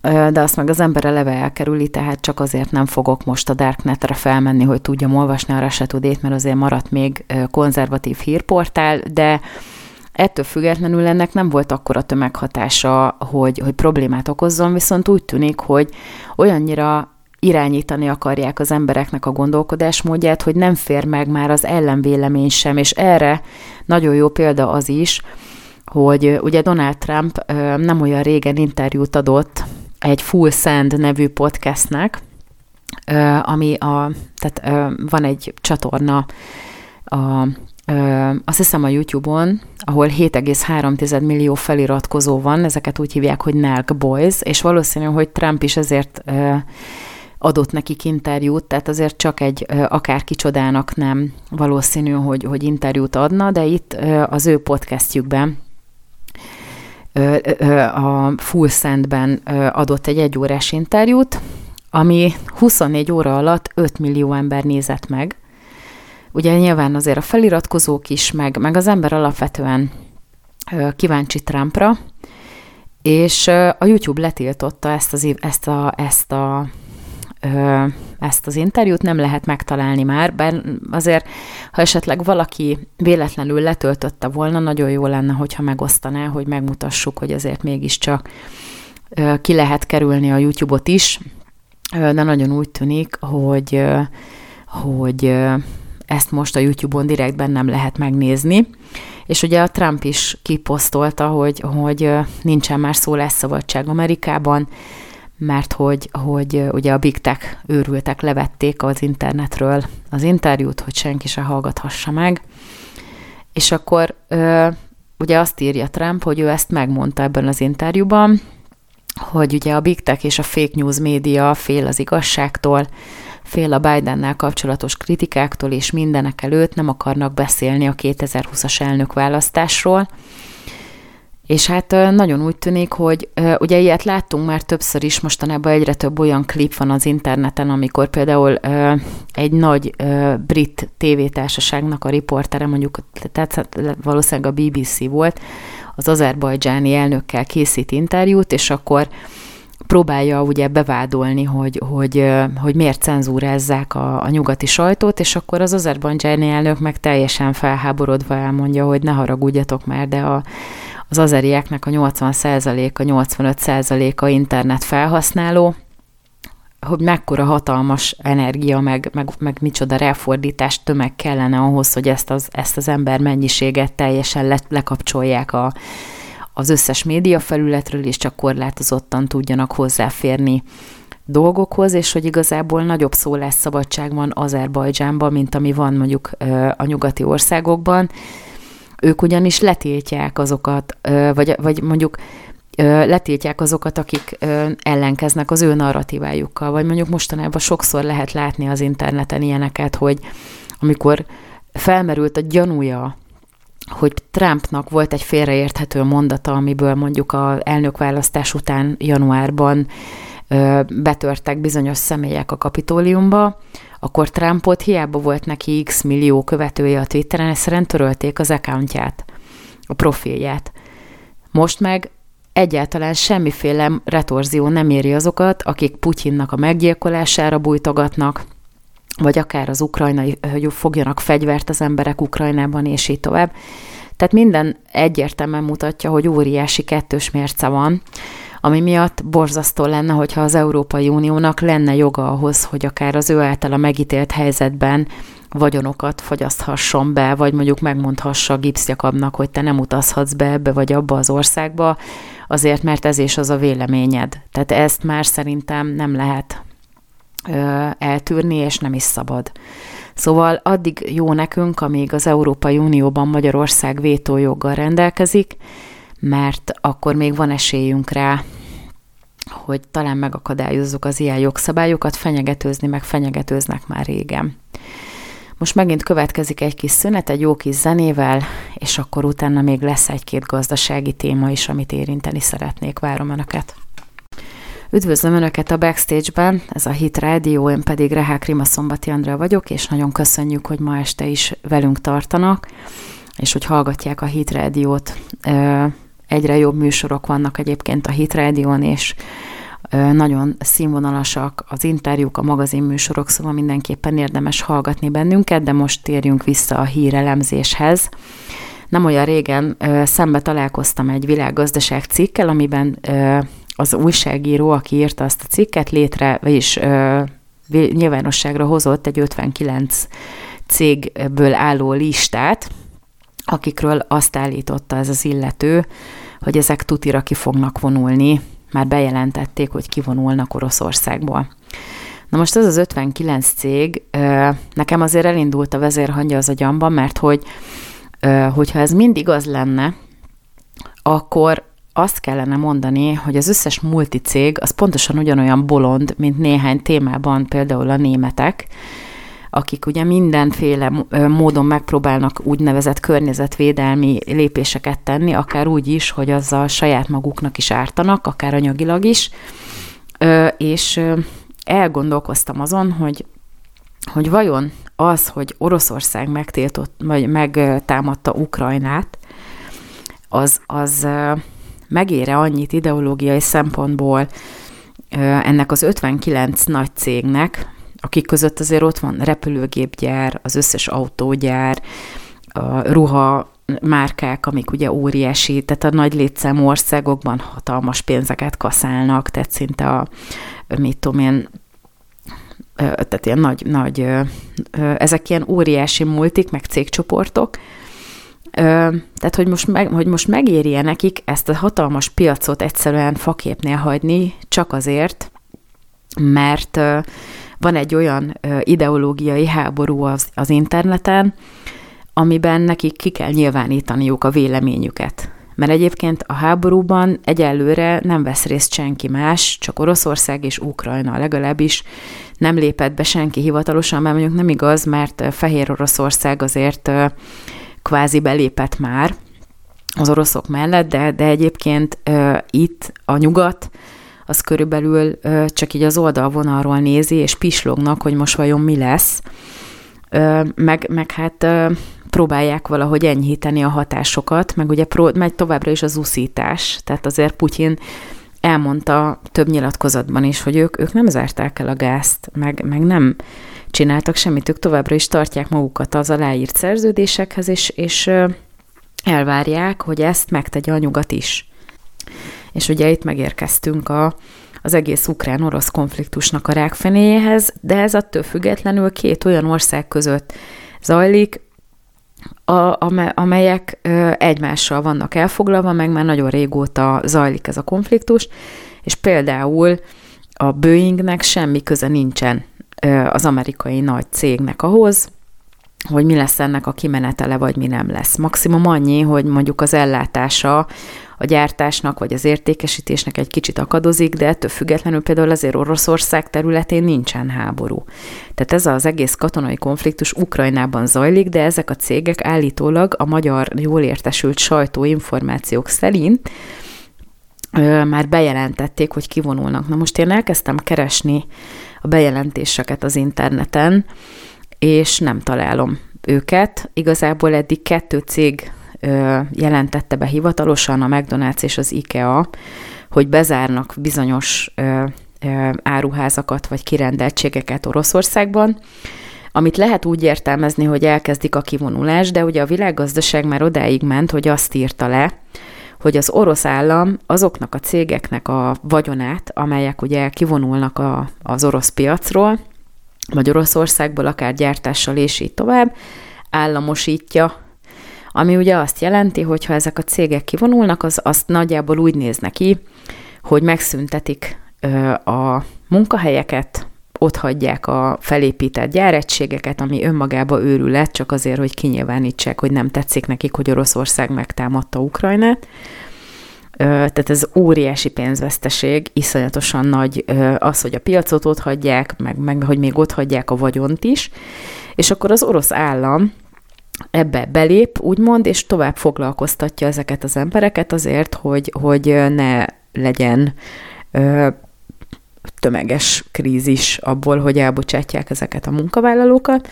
De azt meg az ember eleve elkerüli, tehát csak azért nem fogok most a Darknetre felmenni, hogy tudjam olvasni a Russia Today-t, mert azért maradt még konzervatív hírportál, de Ettől függetlenül ennek nem volt akkora tömeghatása, hogy, hogy problémát okozzon, viszont úgy tűnik, hogy olyannyira irányítani akarják az embereknek a gondolkodásmódját, hogy nem fér meg már az ellenvélemény sem, és erre nagyon jó példa az is, hogy ugye Donald Trump nem olyan régen interjút adott egy Full Send nevű podcastnek, ami a, tehát van egy csatorna a azt hiszem a YouTube-on, ahol 7,3 millió feliratkozó van, ezeket úgy hívják, hogy Nelk Boys, és valószínű, hogy Trump is ezért adott nekik interjút, tehát azért csak egy akár kicsodának nem valószínű, hogy, hogy interjút adna, de itt az ő podcastjükben a Full Sendben adott egy egyórás interjút, ami 24 óra alatt 5 millió ember nézett meg. Ugye nyilván azért a feliratkozók is, meg, meg az ember alapvetően kíváncsi Trumpra, és a YouTube letiltotta ezt, az, ezt, a, ezt a ezt az interjút nem lehet megtalálni már, bár azért, ha esetleg valaki véletlenül letöltötte volna, nagyon jó lenne, hogyha megosztaná, hogy megmutassuk, hogy azért mégiscsak ki lehet kerülni a YouTube-ot is, de nagyon úgy tűnik, hogy hogy ezt most a YouTube-on direktben nem lehet megnézni. És ugye a Trump is kiposztolta, hogy, hogy nincsen már szólásszabadság Amerikában, mert hogy, hogy ugye a Big Tech őrültek levették az internetről az interjút, hogy senki se hallgathassa meg. És akkor ugye azt írja Trump, hogy ő ezt megmondta ebben az interjúban, hogy ugye a Big Tech és a fake news média fél az igazságtól, fél a Bidennel kapcsolatos kritikáktól, és mindenek előtt nem akarnak beszélni a 2020-as elnökválasztásról. És hát nagyon úgy tűnik, hogy ugye ilyet láttunk már többször is, mostanában egyre több olyan klip van az interneten, amikor például egy nagy brit tévétársaságnak a riportere, mondjuk tehát valószínűleg a BBC volt, az azerbajdzsáni elnökkel készít interjút, és akkor próbálja ugye bevádolni, hogy, hogy, hogy miért cenzúrázzák a, a nyugati sajtót, és akkor az azerbajdzsáni elnök meg teljesen felháborodva elmondja, hogy ne haragudjatok már, de a, az azerieknek a 80%-a, 85%-a internet felhasználó, hogy mekkora hatalmas energia, meg, meg, meg micsoda ráfordítás tömeg kellene ahhoz, hogy ezt az, ezt az ember mennyiséget teljesen le, lekapcsolják a, az összes média felületről, és csak korlátozottan tudjanak hozzáférni dolgokhoz, és hogy igazából nagyobb szólásszabadság van Azerbajdzsánban, mint ami van mondjuk a nyugati országokban. Ők ugyanis letiltják azokat, vagy, vagy mondjuk letiltják azokat, akik ellenkeznek az ő narratívájukkal, vagy mondjuk mostanában sokszor lehet látni az interneten ilyeneket, hogy amikor felmerült a gyanúja hogy Trumpnak volt egy félreérthető mondata, amiből mondjuk a elnökválasztás után januárban betörtek bizonyos személyek a kapitóliumba, akkor Trumpot hiába volt neki x millió követője a Twitteren, egyszerűen törölték az accountját, a profilját. Most meg egyáltalán semmiféle retorzió nem éri azokat, akik Putyinnak a meggyilkolására bújtogatnak, vagy akár az ukrajnai, hogy fogjanak fegyvert az emberek Ukrajnában, és így tovább. Tehát minden egyértelműen mutatja, hogy óriási kettős mérce van, ami miatt borzasztó lenne, hogyha az Európai Uniónak lenne joga ahhoz, hogy akár az ő általa megítélt helyzetben vagyonokat fogyaszthasson be, vagy mondjuk megmondhassa a gipszjakabnak, hogy te nem utazhatsz be ebbe vagy abba az országba, azért, mert ez is az a véleményed. Tehát ezt már szerintem nem lehet eltűrni, és nem is szabad. Szóval addig jó nekünk, amíg az Európai Unióban Magyarország vétójoggal rendelkezik, mert akkor még van esélyünk rá, hogy talán megakadályozzuk az ilyen jogszabályokat, fenyegetőzni meg fenyegetőznek már régen. Most megint következik egy kis szünet, egy jó kis zenével, és akkor utána még lesz egy-két gazdasági téma is, amit érinteni szeretnék. Várom Önöket! Üdvözlöm Önöket a Backstage-ben, ez a Hit Radio, én pedig Rehák Rima Szombati Andrea vagyok, és nagyon köszönjük, hogy ma este is velünk tartanak, és hogy hallgatják a Hit Radio-t. Egyre jobb műsorok vannak egyébként a Hit Radio-n, és nagyon színvonalasak az interjúk, a magazinműsorok, szóval mindenképpen érdemes hallgatni bennünket, de most térjünk vissza a hírelemzéshez. Nem olyan régen szembe találkoztam egy világgazdaság cikkel, amiben az újságíró, aki írta azt a cikket, létre, ö, nyilvánosságra hozott egy 59 cégből álló listát, akikről azt állította ez az illető, hogy ezek tutira ki fognak vonulni, már bejelentették, hogy kivonulnak Oroszországból. Na most ez az 59 cég, nekem azért elindult a vezérhangja az agyamban, mert hogy hogyha ez mind igaz lenne, akkor azt kellene mondani, hogy az összes multicég az pontosan ugyanolyan bolond, mint néhány témában, például a németek, akik ugye mindenféle módon megpróbálnak úgynevezett környezetvédelmi lépéseket tenni, akár úgy is, hogy azzal saját maguknak is ártanak, akár anyagilag is, és elgondolkoztam azon, hogy, hogy vajon az, hogy Oroszország megtiltott, vagy megtámadta Ukrajnát, az, az megére annyit ideológiai szempontból ennek az 59 nagy cégnek, akik között azért ott van repülőgépgyár, az összes autógyár, a ruha márkák, amik ugye óriási, tehát a nagy létszámú országokban hatalmas pénzeket kaszálnak, tehát szinte a, mit tudom én, tehát ilyen nagy, nagy, ezek ilyen óriási multik, meg cégcsoportok, tehát, hogy most, meg, hogy most megérje nekik ezt a hatalmas piacot egyszerűen faképnél hagyni, csak azért, mert van egy olyan ideológiai háború az, az interneten, amiben nekik ki kell nyilvánítaniuk a véleményüket. Mert egyébként a háborúban egyelőre nem vesz részt senki más, csak Oroszország és Ukrajna legalábbis nem lépett be senki hivatalosan, mert mondjuk nem igaz, mert Fehér Oroszország azért kvázi belépett már az oroszok mellett, de, de egyébként itt a nyugat az körülbelül csak így az oldalvonalról nézi, és pislognak, hogy most vajon mi lesz. Meg, meg hát próbálják valahogy enyhíteni a hatásokat, meg ugye pró- megy továbbra is az uszítás, tehát azért Putyin elmondta több nyilatkozatban is, hogy ők, ők nem zárták el a gázt, meg, meg nem csináltak semmit, ők továbbra is tartják magukat az aláírt szerződésekhez, és, és elvárják, hogy ezt megtegye a nyugat is. És ugye itt megérkeztünk a, az egész ukrán-orosz konfliktusnak a rákfenéjéhez, de ez attól függetlenül két olyan ország között zajlik, a, amelyek egymással vannak elfoglalva, meg már nagyon régóta zajlik ez a konfliktus, és például a Boeingnek semmi köze nincsen az amerikai nagy cégnek ahhoz, hogy mi lesz ennek a kimenetele, vagy mi nem lesz. Maximum annyi, hogy mondjuk az ellátása a gyártásnak, vagy az értékesítésnek egy kicsit akadozik, de ettől függetlenül például azért Oroszország területén nincsen háború. Tehát ez az egész katonai konfliktus Ukrajnában zajlik, de ezek a cégek állítólag a magyar jól értesült sajtóinformációk szerint ö, már bejelentették, hogy kivonulnak. Na most én elkezdtem keresni a bejelentéseket az interneten, és nem találom őket. Igazából eddig kettő cég jelentette be hivatalosan, a McDonald's és az IKEA, hogy bezárnak bizonyos áruházakat vagy kirendeltségeket Oroszországban, amit lehet úgy értelmezni, hogy elkezdik a kivonulás, de ugye a világgazdaság már odáig ment, hogy azt írta le, hogy az orosz állam azoknak a cégeknek a vagyonát, amelyek ugye kivonulnak a, az orosz piacról, vagy Oroszországból, akár gyártással és így tovább, államosítja, ami ugye azt jelenti, hogy ha ezek a cégek kivonulnak, az azt nagyjából úgy néz neki, hogy megszüntetik a munkahelyeket, ott hagyják a felépített gyáregységeket, ami önmagába őrület, csak azért, hogy kinyilvánítsák, hogy nem tetszik nekik, hogy Oroszország megtámadta Ukrajnát. Tehát ez óriási pénzveszteség, iszonyatosan nagy az, hogy a piacot ott hagyják, meg, meg hogy még ott hagyják a vagyont is, és akkor az orosz állam ebbe belép, úgymond, és tovább foglalkoztatja ezeket az embereket azért, hogy, hogy ne legyen tömeges krízis abból, hogy elbocsátják ezeket a munkavállalókat,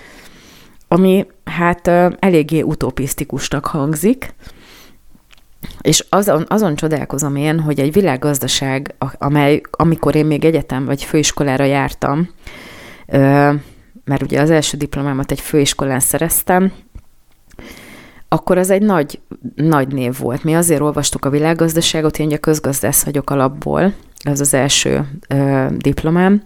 ami hát eléggé utopisztikusnak hangzik, és azon, azon csodálkozom én, hogy egy világgazdaság, amely, amikor én még egyetem vagy főiskolára jártam, mert ugye az első diplomámat egy főiskolán szereztem, akkor az egy nagy, nagy név volt. Mi azért olvastuk a világgazdaságot, én ugye közgazdász vagyok alapból, ez az első ö, diplomám.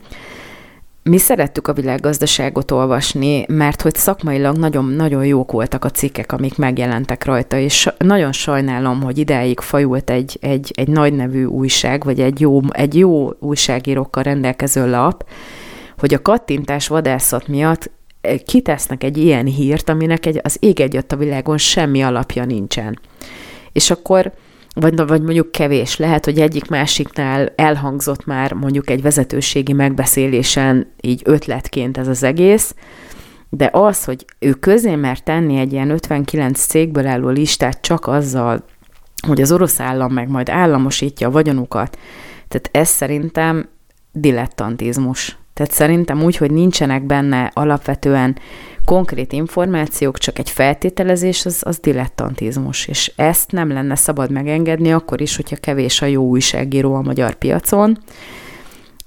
Mi szerettük a világgazdaságot olvasni, mert hogy szakmailag nagyon-nagyon jók voltak a cikkek, amik megjelentek rajta, és nagyon sajnálom, hogy ideig fajult egy, egy, egy nagy nevű újság, vagy egy jó, egy jó újságírókkal rendelkező lap, hogy a kattintás vadászat miatt kitesznek egy ilyen hírt, aminek egy, az ég egyött a világon semmi alapja nincsen. És akkor vagy, vagy mondjuk kevés. Lehet, hogy egyik másiknál elhangzott már mondjuk egy vezetőségi megbeszélésen így ötletként ez az egész, de az, hogy ő közé mer tenni egy ilyen 59 cégből álló listát csak azzal, hogy az orosz állam meg majd államosítja a vagyonukat, tehát ez szerintem dilettantizmus. Tehát szerintem úgy, hogy nincsenek benne alapvetően konkrét információk, csak egy feltételezés, az, az dilettantizmus. És ezt nem lenne szabad megengedni akkor is, hogyha kevés a jó újságíró a magyar piacon,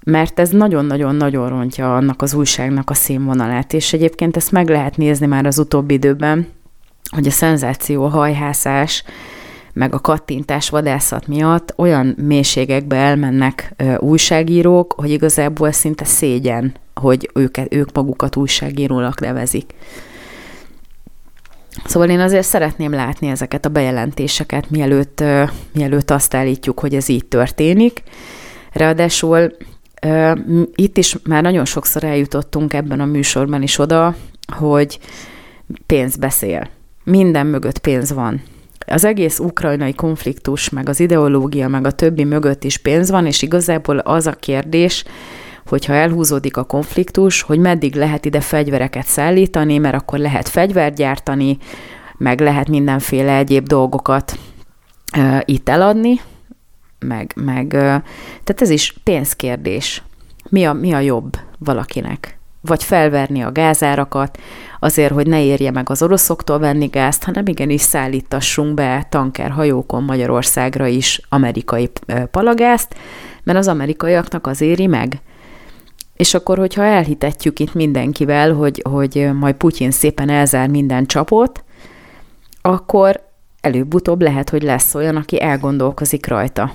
mert ez nagyon-nagyon-nagyon rontja annak az újságnak a színvonalát, és egyébként ezt meg lehet nézni már az utóbbi időben, hogy a szenzáció hajhászás meg a kattintás vadászat miatt olyan mélységekbe elmennek újságírók, hogy igazából szinte szégyen, hogy őket, ők magukat újságírónak nevezik. Szóval én azért szeretném látni ezeket a bejelentéseket, mielőtt, mielőtt azt állítjuk, hogy ez így történik. Ráadásul itt is már nagyon sokszor eljutottunk ebben a műsorban is oda, hogy pénz beszél. Minden mögött pénz van az egész ukrajnai konfliktus, meg az ideológia, meg a többi mögött is pénz van, és igazából az a kérdés, hogyha elhúzódik a konfliktus, hogy meddig lehet ide fegyvereket szállítani, mert akkor lehet fegyvert gyártani, meg lehet mindenféle egyéb dolgokat uh, itt eladni, meg, meg uh, tehát ez is pénzkérdés. Mi a, mi a jobb valakinek? Vagy felverni a gázárakat, azért, hogy ne érje meg az oroszoktól venni gázt, hanem igenis szállítassunk be tankerhajókon Magyarországra is amerikai palagázt, mert az amerikaiaknak az éri meg. És akkor, hogyha elhitetjük itt mindenkivel, hogy, hogy majd Putyin szépen elzár minden csapot, akkor előbb-utóbb lehet, hogy lesz olyan, aki elgondolkozik rajta.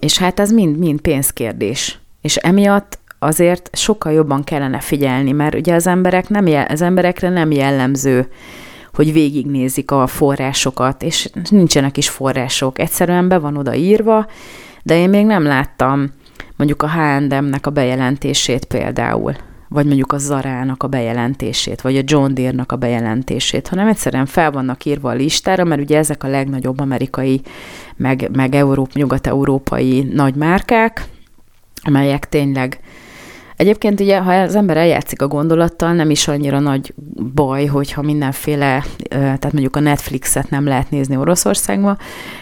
És hát ez mind-mind pénzkérdés. És emiatt azért sokkal jobban kellene figyelni, mert ugye az, emberek nem az emberekre nem jellemző, hogy végignézik a forrásokat, és nincsenek is források. Egyszerűen be van oda írva, de én még nem láttam mondjuk a H&M-nek a bejelentését például, vagy mondjuk a Zarának a bejelentését, vagy a John Deere-nak a bejelentését, hanem egyszerűen fel vannak írva a listára, mert ugye ezek a legnagyobb amerikai, meg, meg Európ, nyugat-európai nagy márkák, amelyek tényleg Egyébként ugye, ha az ember eljátszik a gondolattal, nem is annyira nagy baj, hogyha mindenféle, tehát mondjuk a Netflixet nem lehet nézni Oroszországba.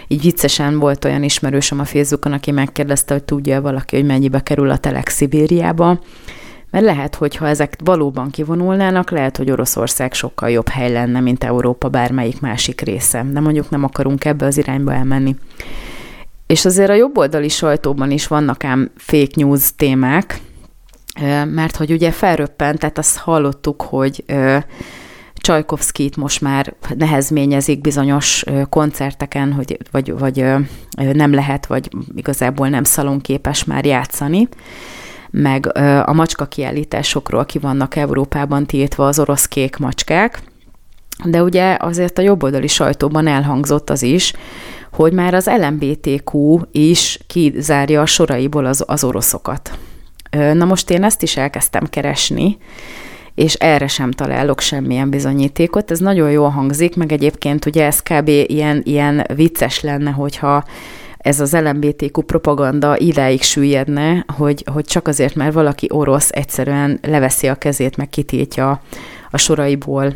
Így viccesen volt olyan ismerősöm a Facebookon, aki megkérdezte, hogy tudja valaki, hogy mennyibe kerül a Telex Szibériába. Mert lehet, hogy ha ezek valóban kivonulnának, lehet, hogy Oroszország sokkal jobb hely lenne, mint Európa bármelyik másik része. De mondjuk nem akarunk ebbe az irányba elmenni. És azért a jobboldali sajtóban is vannak ám fake news témák, mert hogy ugye felröppent, tehát azt hallottuk, hogy Csajkovszkit most már nehezményezik bizonyos koncerteken, hogy, vagy, vagy nem lehet, vagy igazából nem szalonképes már játszani, meg a macska kiállításokról ki vannak Európában tiltva az orosz kék macskák, de ugye azért a jobboldali sajtóban elhangzott az is, hogy már az LMBTQ is kizárja a soraiból az, az oroszokat. Na most én ezt is elkezdtem keresni, és erre sem találok semmilyen bizonyítékot. Ez nagyon jól hangzik, meg egyébként ugye ez kb. ilyen, ilyen vicces lenne, hogyha ez az LMBTQ propaganda idáig süllyedne, hogy, hogy csak azért, mert valaki orosz egyszerűen leveszi a kezét, meg kitiltja a soraiból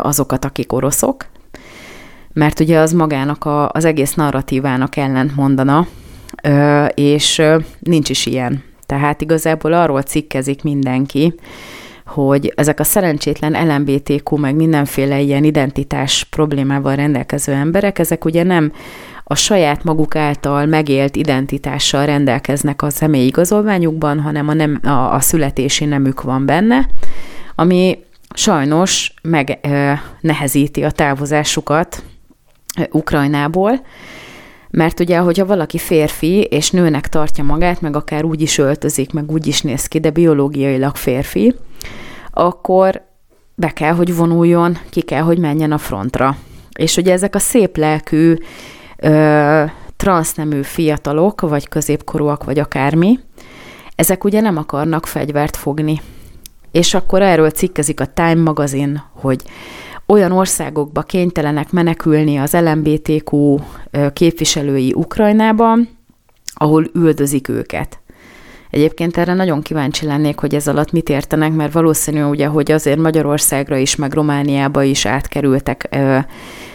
azokat, akik oroszok, mert ugye az magának a, az egész narratívának ellent mondana, és nincs is ilyen. Tehát igazából arról cikkezik mindenki, hogy ezek a szerencsétlen LMBTQ, meg mindenféle ilyen identitás problémával rendelkező emberek, ezek ugye nem a saját maguk által megélt identitással rendelkeznek a személyi igazolványukban, hanem a, nem, a, a születési nemük van benne, ami sajnos megnehezíti a távozásukat Ukrajnából, mert ugye, hogyha valaki férfi és nőnek tartja magát, meg akár úgy is öltözik, meg úgy is néz ki, de biológiailag férfi, akkor be kell, hogy vonuljon, ki kell, hogy menjen a frontra. És ugye ezek a szép lelkű, ö, transznemű fiatalok, vagy középkorúak, vagy akármi, ezek ugye nem akarnak fegyvert fogni. És akkor erről cikkezik a Time magazin, hogy olyan országokba kénytelenek menekülni az LMBTQ képviselői Ukrajnában, ahol üldözik őket. Egyébként erre nagyon kíváncsi lennék, hogy ez alatt mit értenek, mert valószínű ugye, hogy azért Magyarországra is, meg Romániába is átkerültek ö,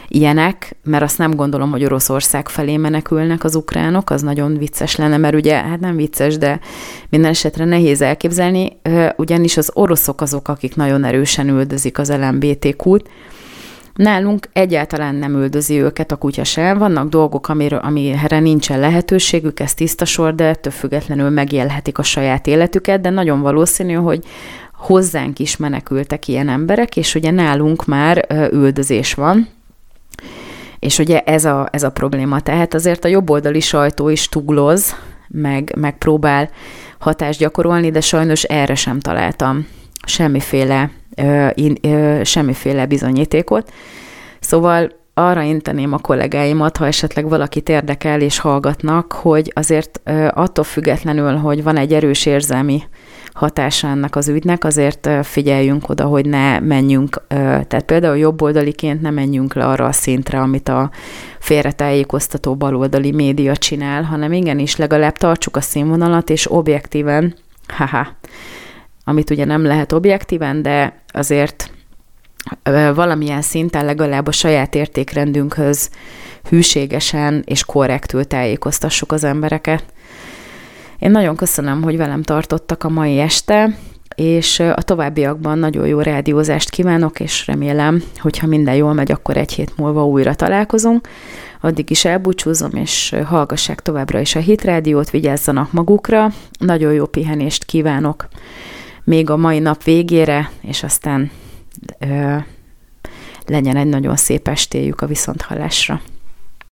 ilyenek, mert azt nem gondolom, hogy Oroszország felé menekülnek az ukránok, az nagyon vicces lenne, mert ugye, hát nem vicces, de minden esetre nehéz elképzelni, ugyanis az oroszok azok, akik nagyon erősen üldözik az LMBTQ-t, Nálunk egyáltalán nem üldözi őket a kutya sem. Vannak dolgok, amiről, amire nincsen lehetőségük, ez tiszta sor, de ettől függetlenül megélhetik a saját életüket, de nagyon valószínű, hogy hozzánk is menekültek ilyen emberek, és ugye nálunk már üldözés van, És ugye ez a, ez a probléma. Tehát azért a jobboldali sajtó is tugloz, meg, meg próbál hatást gyakorolni, de sajnos erre sem találtam semmiféle, ö, semmiféle bizonyítékot. Szóval arra inteném a kollégáimat, ha esetleg valakit érdekel és hallgatnak, hogy azért attól függetlenül, hogy van egy erős érzelmi hatása ennek az ügynek, azért figyeljünk oda, hogy ne menjünk, tehát például jobboldaliként ne menjünk le arra a szintre, amit a félretájékoztató baloldali média csinál, hanem igenis legalább tartsuk a színvonalat, és objektíven, haha, amit ugye nem lehet objektíven, de azért valamilyen szinten legalább a saját értékrendünkhöz hűségesen és korrektül tájékoztassuk az embereket. Én nagyon köszönöm, hogy velem tartottak a mai este, és a továbbiakban nagyon jó rádiózást kívánok, és remélem, hogyha minden jól megy, akkor egy hét múlva újra találkozunk. Addig is elbúcsúzom, és hallgassák továbbra is a Hit Rádiót, vigyázzanak magukra. Nagyon jó pihenést kívánok még a mai nap végére, és aztán ö, legyen egy nagyon szép estéjük a viszonthallásra.